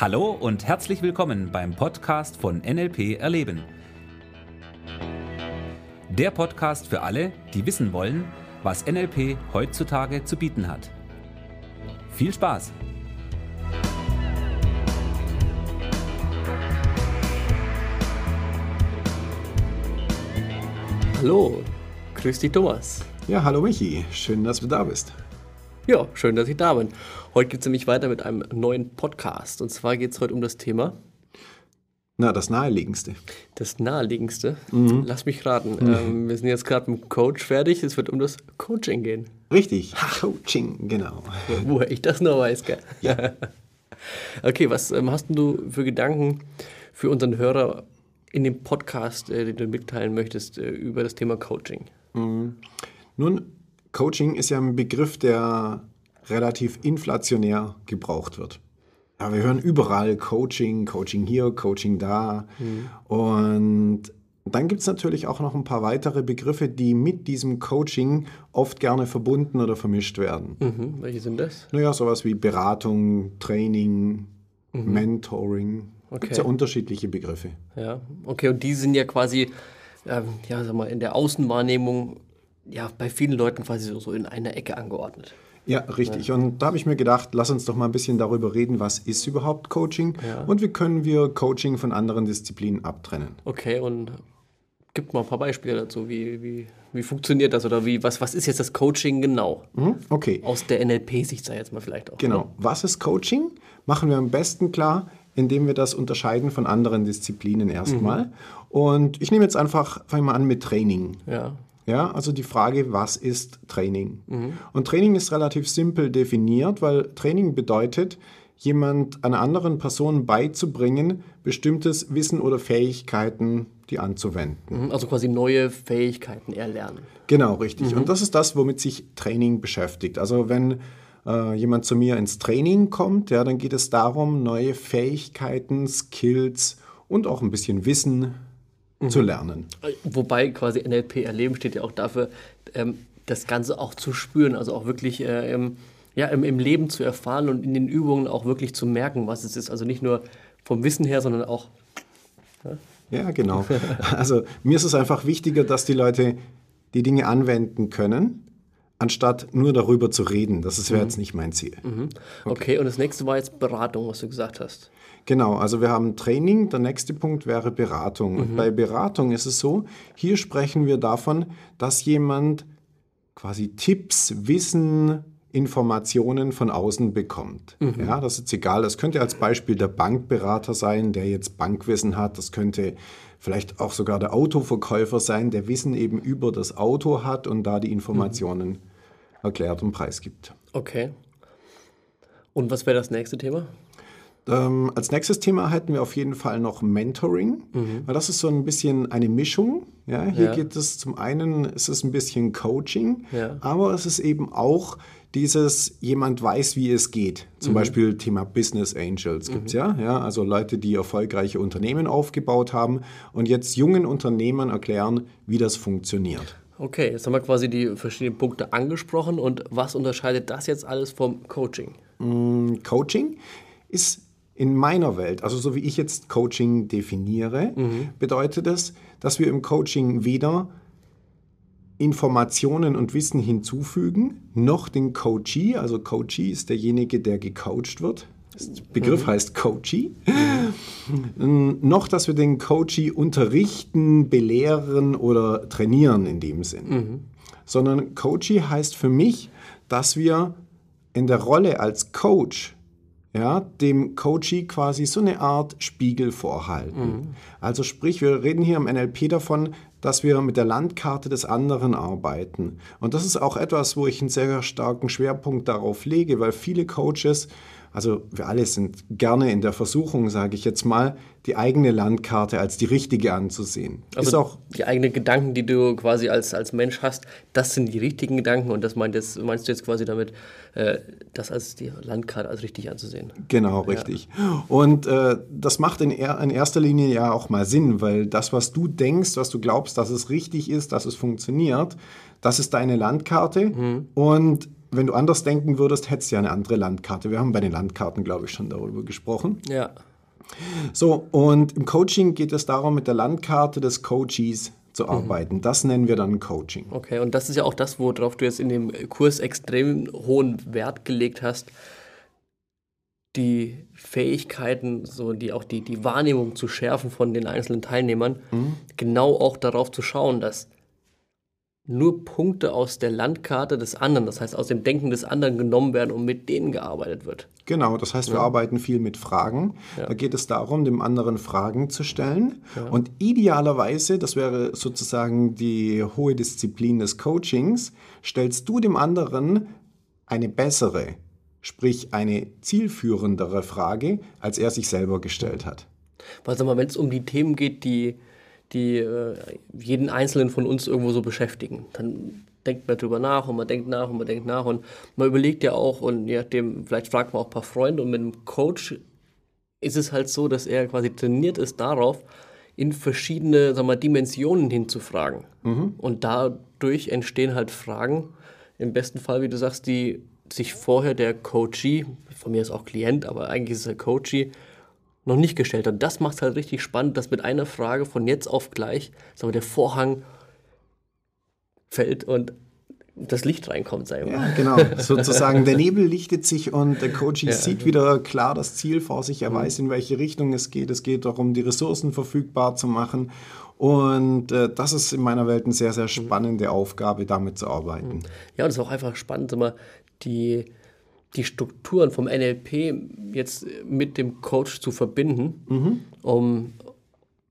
Hallo und herzlich willkommen beim Podcast von NLP Erleben. Der Podcast für alle, die wissen wollen, was NLP heutzutage zu bieten hat. Viel Spaß! Hallo, grüß dich Thomas. Ja, hallo Michi, schön, dass du da bist. Ja, schön, dass ich da bin. Heute geht es nämlich weiter mit einem neuen Podcast. Und zwar geht es heute um das Thema. Na, das Naheliegendste. Das Naheliegendste? Mhm. Lass mich raten. Mhm. Ähm, wir sind jetzt gerade mit dem Coach fertig. Es wird um das Coaching gehen. Richtig, Coaching, genau. Woher ich das noch weiß, gell? Ja. okay, was ähm, hast du für Gedanken für unseren Hörer in dem Podcast, äh, den du mitteilen möchtest, äh, über das Thema Coaching? Mhm. Nun, Coaching ist ja ein Begriff, der relativ inflationär gebraucht wird. Ja, wir hören überall Coaching, Coaching hier, Coaching da. Mhm. Und dann gibt es natürlich auch noch ein paar weitere Begriffe, die mit diesem Coaching oft gerne verbunden oder vermischt werden. Mhm. Welche sind das? Naja, sowas wie Beratung, Training, mhm. Mentoring. Okay. Gibt ja unterschiedliche Begriffe. Ja, okay, und die sind ja quasi, ähm, ja, sag mal, in der Außenwahrnehmung ja bei vielen Leuten quasi so, so in einer Ecke angeordnet. Ja, richtig. Ja. Und da habe ich mir gedacht, lass uns doch mal ein bisschen darüber reden, was ist überhaupt Coaching ja. und wie können wir Coaching von anderen Disziplinen abtrennen. Okay, und gibt mal ein paar Beispiele dazu. Wie, wie, wie funktioniert das oder wie, was, was ist jetzt das Coaching genau? Mhm, okay. Aus der NLP-Sicht sei jetzt mal vielleicht auch. Genau. Oder? Was ist Coaching? Machen wir am besten klar, indem wir das unterscheiden von anderen Disziplinen erstmal. Mhm. Und ich nehme jetzt einfach, fangen wir an mit Training. Ja. Ja, also die Frage, was ist Training? Mhm. Und Training ist relativ simpel definiert, weil Training bedeutet, jemand einer anderen Person beizubringen, bestimmtes Wissen oder Fähigkeiten, die anzuwenden. Mhm, also quasi neue Fähigkeiten erlernen. Genau, richtig. Mhm. Und das ist das, womit sich Training beschäftigt. Also wenn äh, jemand zu mir ins Training kommt, ja, dann geht es darum, neue Fähigkeiten, Skills und auch ein bisschen Wissen mhm. zu lernen. Wobei quasi NLP erleben steht ja auch dafür, ähm, das Ganze auch zu spüren, also auch wirklich äh, im, ja, im, im, Leben zu erfahren und in den Übungen auch wirklich zu merken, was es ist. Also nicht nur vom Wissen her, sondern auch. Ja, ja genau. Also mir ist es einfach wichtiger, dass die Leute die Dinge anwenden können anstatt nur darüber zu reden. Das wäre mhm. jetzt nicht mein Ziel. Mhm. Okay. okay. und das nächste war jetzt Beratung, was du gesagt hast. Genau, also wir haben Training, der nächste Punkt wäre Beratung. Mhm. Und bei Beratung ist es so, hier sprechen wir davon, dass jemand quasi Tipps, Wissen, Informationen von außen bekommt. Mhm. Ja, das ist egal. Das könnte als Beispiel der Bankberater sein, der jetzt Bankwissen hat. Das könnte vielleicht auch sogar der Autoverkäufer sein, der Wissen eben über das Auto hat und da die Informationen mhm. erklärt und preisgibt. Okay. Und was wäre das nächste Thema? Ähm, als nächstes Thema hätten wir auf jeden Fall noch Mentoring, mhm. weil das ist so ein bisschen eine Mischung. Ja, hier ja. geht es zum einen, ist es ein bisschen Coaching, ja. aber es ist eben auch dieses, jemand weiß, wie es geht. Zum mhm. Beispiel Thema Business Angels gibt es mhm. ja, ja. Also Leute, die erfolgreiche Unternehmen aufgebaut haben und jetzt jungen Unternehmern erklären, wie das funktioniert. Okay, jetzt haben wir quasi die verschiedenen Punkte angesprochen und was unterscheidet das jetzt alles vom Coaching? Mm, Coaching ist in meiner Welt, also so wie ich jetzt Coaching definiere, mhm. bedeutet es, dass wir im Coaching weder Informationen und Wissen hinzufügen, noch den Coachee, also Coachee ist derjenige, der gecoacht wird. Der Begriff mhm. heißt Coachee. Mhm. noch, dass wir den Coachee unterrichten, belehren oder trainieren in dem Sinn. Mhm. Sondern Coachee heißt für mich, dass wir in der Rolle als Coach ja, dem Coachee quasi so eine Art Spiegel vorhalten. Mhm. Also sprich, wir reden hier im NLP davon, dass wir mit der Landkarte des anderen arbeiten. Und das ist auch etwas, wo ich einen sehr starken Schwerpunkt darauf lege, weil viele Coaches also wir alle sind gerne in der Versuchung, sage ich jetzt mal, die eigene Landkarte als die richtige anzusehen. Also ist auch die eigenen Gedanken, die du quasi als, als Mensch hast, das sind die richtigen Gedanken und das meint jetzt, meinst du jetzt quasi damit, äh, das als die Landkarte als richtig anzusehen. Genau, richtig. Ja. Und äh, das macht in, er, in erster Linie ja auch mal Sinn, weil das, was du denkst, was du glaubst, dass es richtig ist, dass es funktioniert, das ist deine Landkarte mhm. und wenn du anders denken würdest, hättest du ja eine andere Landkarte. Wir haben bei den Landkarten, glaube ich, schon darüber gesprochen. Ja. So, und im Coaching geht es darum, mit der Landkarte des Coaches zu arbeiten. Das nennen wir dann Coaching. Okay, und das ist ja auch das, worauf du jetzt in dem Kurs extrem hohen Wert gelegt hast, die Fähigkeiten, so die auch die, die Wahrnehmung zu schärfen von den einzelnen Teilnehmern, genau auch darauf zu schauen, dass nur Punkte aus der Landkarte des anderen, das heißt aus dem Denken des anderen genommen werden und mit denen gearbeitet wird. Genau, das heißt, wir arbeiten viel mit Fragen. Da geht es darum, dem anderen Fragen zu stellen. Und idealerweise, das wäre sozusagen die hohe Disziplin des Coachings, stellst du dem anderen eine bessere, sprich eine zielführendere Frage, als er sich selber gestellt hat. Weil sag mal, wenn es um die Themen geht, die, die äh, jeden Einzelnen von uns irgendwo so beschäftigen, dann denkt man drüber nach und man denkt nach und man denkt nach und man überlegt ja auch und je nachdem, vielleicht fragt man auch ein paar Freunde und mit dem Coach ist es halt so, dass er quasi trainiert ist darauf, in verschiedene sag mal, Dimensionen hinzufragen. Und dadurch entstehen halt Fragen, im besten Fall, wie du sagst, die sich vorher der Coachee, von mir ist auch Klient, aber eigentlich ist der Coachee, noch nicht gestellt hat. Das macht es halt richtig spannend, dass mit einer Frage von jetzt auf gleich sagen wir, der Vorhang fällt und das Licht reinkommt, sagen wir mal. Ja, genau. Sozusagen der Nebel lichtet sich und der Coach sieht wieder klar das Ziel vor sich. Er weiß, in welche Richtung es geht. Es geht darum, die Ressourcen verfügbar zu machen. Und äh, das ist in meiner Welt eine sehr, sehr spannende Aufgabe, damit zu arbeiten. Ja, und es ist auch einfach spannend, mal, die, die Strukturen vom NLP jetzt mit dem Coach zu verbinden, um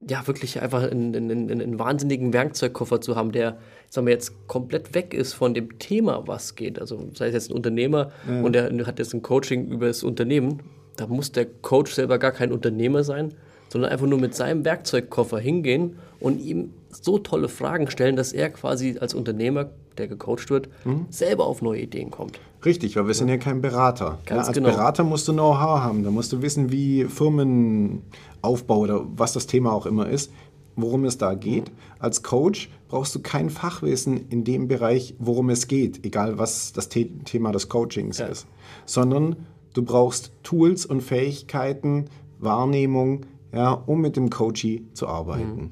ja wirklich einfach einen, einen, einen wahnsinnigen Werkzeugkoffer zu haben, der sagen wir jetzt komplett weg ist von dem Thema, was geht. Also sei es jetzt ein Unternehmer und der hat jetzt ein Coaching über das Unternehmen, da muss der Coach selber gar kein Unternehmer sein, sondern einfach nur mit seinem Werkzeugkoffer hingehen und ihm so tolle Fragen stellen, dass er quasi als Unternehmer, der gecoacht wird, selber auf neue Ideen kommt. Richtig, weil wir sind ja kein Berater. Ja, Ganz als genau. Berater musst du Know-how haben. Da musst du wissen, wie Firmenaufbau oder was das Thema auch immer ist, worum es da geht. Als Coach brauchst du kein Fachwissen in dem Bereich, worum es geht, egal was das The Thema des Coachings Ja. ist, sondern du brauchst Tools und Fähigkeiten, Wahrnehmung, ja, um mit dem Coachee zu arbeiten.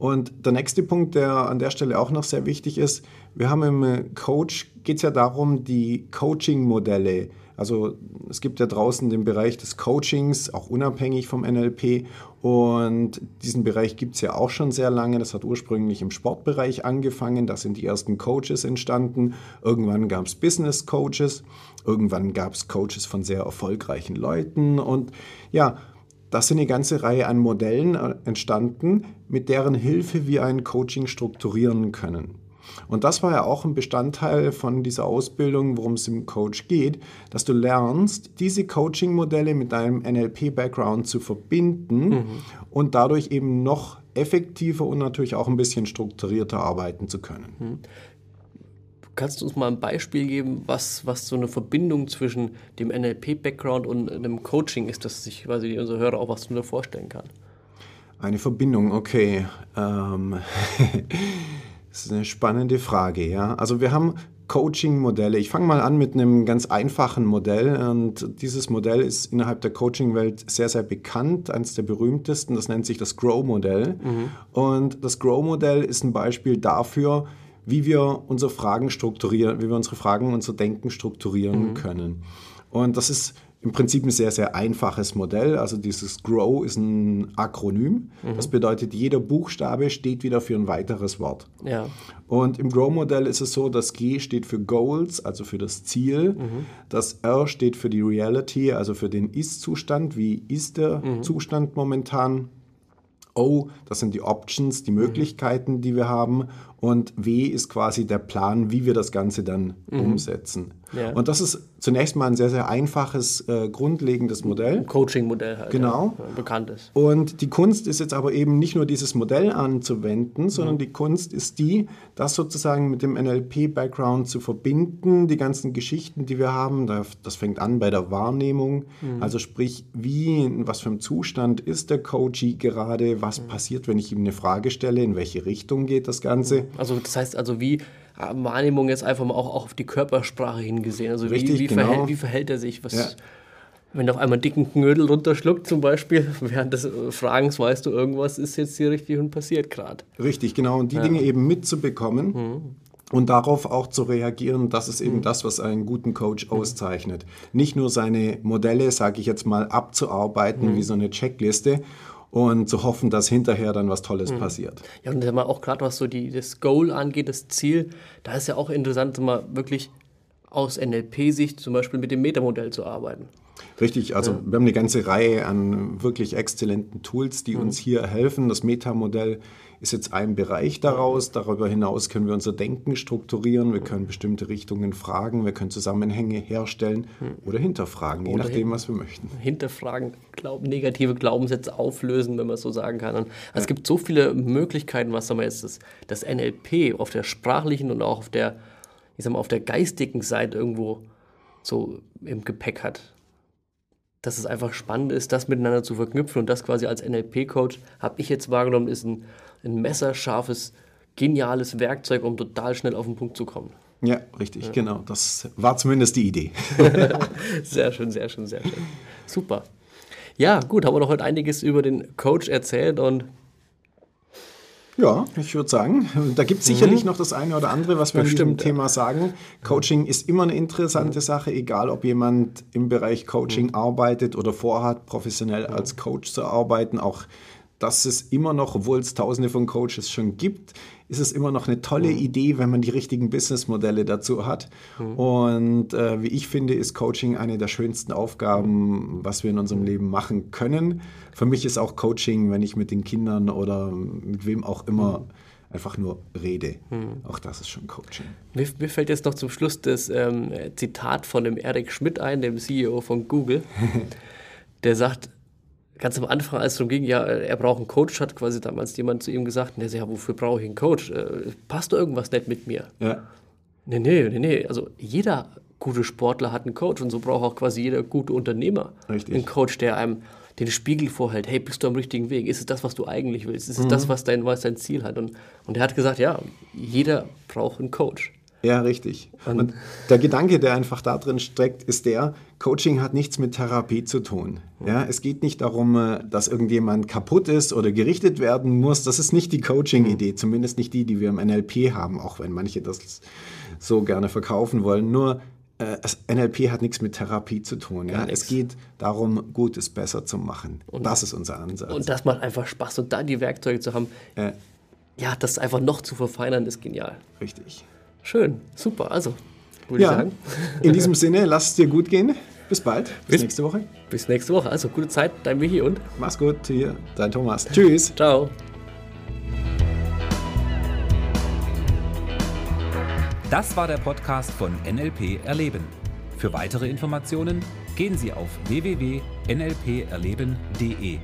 Und der nächste Punkt, der an der Stelle auch noch sehr wichtig ist, wir haben im äh, Coach, geht es ja darum, die Coaching-Modelle, also es gibt ja draußen den Bereich des Coachings, auch unabhängig vom NLP. Und diesen Bereich gibt es ja auch schon sehr lange. Das hat ursprünglich im Sportbereich angefangen. Da sind die ersten Coaches entstanden. Irgendwann gab es Business Coaches. Irgendwann gab es Coaches von sehr erfolgreichen Leuten. Und ja, das sind eine ganze Reihe an Modellen äh, entstanden, mit deren Hilfe wir ein Coaching strukturieren können. Und das war ja auch ein Bestandteil von dieser Ausbildung, worum es im Coach geht, dass du lernst, diese Coaching-Modelle mit deinem NLP-Background zu verbinden und dadurch eben noch effektiver und natürlich auch ein bisschen strukturierter arbeiten zu können. Kannst du uns mal ein Beispiel geben, was, was so eine Verbindung zwischen dem NLP-Background und einem Coaching ist, dass sich quasi unsere Hörer auch was darunter vorstellen kann? Eine Verbindung, okay. Ähm, das ist eine spannende Frage, ja. Also wir haben Coaching-Modelle. Ich fange mal an mit einem ganz einfachen Modell. Und dieses Modell ist innerhalb der Coaching-Welt sehr, sehr bekannt, eines der berühmtesten. Das nennt sich das Grow-Modell. Und das Grow-Modell ist ein Beispiel dafür, wie wir unsere Fragen strukturieren, wie wir unsere Fragen, unser Denken strukturieren können. Und das ist im Prinzip ein sehr, sehr einfaches Modell. Also dieses GROW ist ein Akronym. Das bedeutet, jeder Buchstabe steht wieder für ein weiteres Wort. Ja. Und im GROW-Modell ist es so, das G steht für Goals, also für das Ziel. Das R steht für die Reality, also für den Ist-Zustand. Wie ist der Zustand momentan? O, das sind die Options, die Möglichkeiten, die wir haben. Und W ist quasi der Plan, wie wir das Ganze dann umsetzen. Ja. Und das ist zunächst mal ein sehr, sehr einfaches, äh, grundlegendes Modell. Coaching-Modell halt. Genau. Ja, bekannt ist. Und die Kunst ist jetzt aber eben nicht nur dieses Modell anzuwenden, sondern die Kunst ist die, das sozusagen mit dem NLP-Background zu verbinden, die ganzen Geschichten, die wir haben. Da- Das fängt an bei der Wahrnehmung, also sprich, wie, in was für einem Zustand ist der Coachee gerade, was passiert, wenn ich ihm eine Frage stelle, in welche Richtung geht das Ganze. Also das heißt also, wie Wahrnehmung jetzt einfach mal auch, auch auf die Körpersprache hingesehen. Also Richtig, wie, wie, genau. verhält, wie verhält er sich? Was, Ja. Wenn er auf einmal einen dicken Knödel runterschluckt zum Beispiel, während des äh, Fragens weißt du, irgendwas ist jetzt hier richtig und passiert gerade. Richtig, genau. Und die Dinge eben mitzubekommen und darauf auch zu reagieren, das ist eben das, was einen guten Coach auszeichnet. Nicht nur seine Modelle, sage ich jetzt mal, abzuarbeiten wie so eine Checkliste und zu hoffen, dass hinterher dann was Tolles passiert. Ja, und mal, auch gerade was so die, das Goal angeht, das Ziel, da ist ja auch interessant, mal wirklich aus NLP-Sicht zum Beispiel mit dem Metamodell zu arbeiten. Richtig, also wir haben eine ganze Reihe an wirklich exzellenten Tools, die uns hier helfen. Das Metamodell ist jetzt ein Bereich daraus. Darüber hinaus können wir unser Denken strukturieren, wir können bestimmte Richtungen fragen, wir können Zusammenhänge herstellen oder hinterfragen, je Oder nachdem, was wir möchten. hinterfragen, glaub, negative Glaubenssätze auflösen, wenn man es so sagen kann. Und es gibt so viele Möglichkeiten, was wir jetzt, das, das NLP auf der sprachlichen und auch auf der, ich sag mal, auf der geistigen Seite irgendwo so im Gepäck hat. Dass es einfach spannend ist, das miteinander zu verknüpfen und das quasi als NLP-Coach, habe ich jetzt wahrgenommen, ist ein, ein messerscharfes, geniales Werkzeug, um total schnell auf den Punkt zu kommen. Ja, richtig, genau. Das war zumindest die Idee. Sehr schön, sehr schön, sehr schön. Super. Ja, gut, haben wir noch heute einiges über den Coach erzählt und Ja, ich würde sagen, da gibt es sicherlich noch das eine oder andere, was wir an diesem Bestimmt, ja. Thema sagen. Coaching ist immer eine interessante Sache, egal ob jemand im Bereich Coaching arbeitet oder vorhat, professionell als Coach zu arbeiten. Auch das ist immer noch, obwohl es tausende von Coaches schon gibt, ist es immer noch eine tolle Idee, wenn man die richtigen Businessmodelle dazu hat. Und äh, wie ich finde, ist Coaching eine der schönsten Aufgaben, was wir in unserem Leben machen können. Für mich ist auch Coaching, wenn ich mit den Kindern oder mit wem auch immer einfach nur rede. Auch das ist schon Coaching. mir, mir fällt jetzt noch zum Schluss das ähm, Zitat von dem Eric Schmidt ein, dem CEO von Google. Der sagt, ganz am Anfang, als es darum ging, ja, er braucht einen Coach, hat quasi damals jemand zu ihm gesagt, und der sagt, ja, wofür brauche ich einen Coach? Äh, passt doch irgendwas nicht mit mir? Ja, Nee, nee, nee, nee. Also jeder gute Sportler hat einen Coach und so braucht auch quasi jeder gute Unternehmer Richtig. einen Coach, der einem den Spiegel vorhält. Hey, bist du am richtigen Weg? Ist es das, was du eigentlich willst? Ist es das, was dein, was dein Ziel hat? Und, und er hat gesagt, ja, jeder braucht einen Coach. Ja richtig. Und der Gedanke, der einfach da drin steckt, ist der, Coaching hat nichts mit Therapie zu tun. Ja, es geht nicht darum, äh, dass irgendjemand kaputt ist oder gerichtet werden muss. Das ist nicht die Coaching-Idee, zumindest nicht die, die wir im NLP haben, auch wenn manche das so gerne verkaufen wollen. Nur äh, NLP hat nichts mit Therapie zu tun. Ja? Es geht darum, Gutes besser zu machen. das ist unser Ansatz. Und das macht einfach Spaß. Und da die Werkzeuge zu haben, äh, ja, das einfach noch zu verfeinern, ist genial. richtig. Schön, super. Also, würde ich Ja, sagen, in diesem Sinne, lass es dir gut gehen. Bis bald. Bis, Bis- nächste Woche. bis nächste Woche. Also, gute Zeit, dein Michi und Mach's gut. Hier, dein Thomas. Tschüss. ciao. Das war der Podcast von NLP Erleben. Für weitere Informationen gehen Sie auf www.nlperleben.de.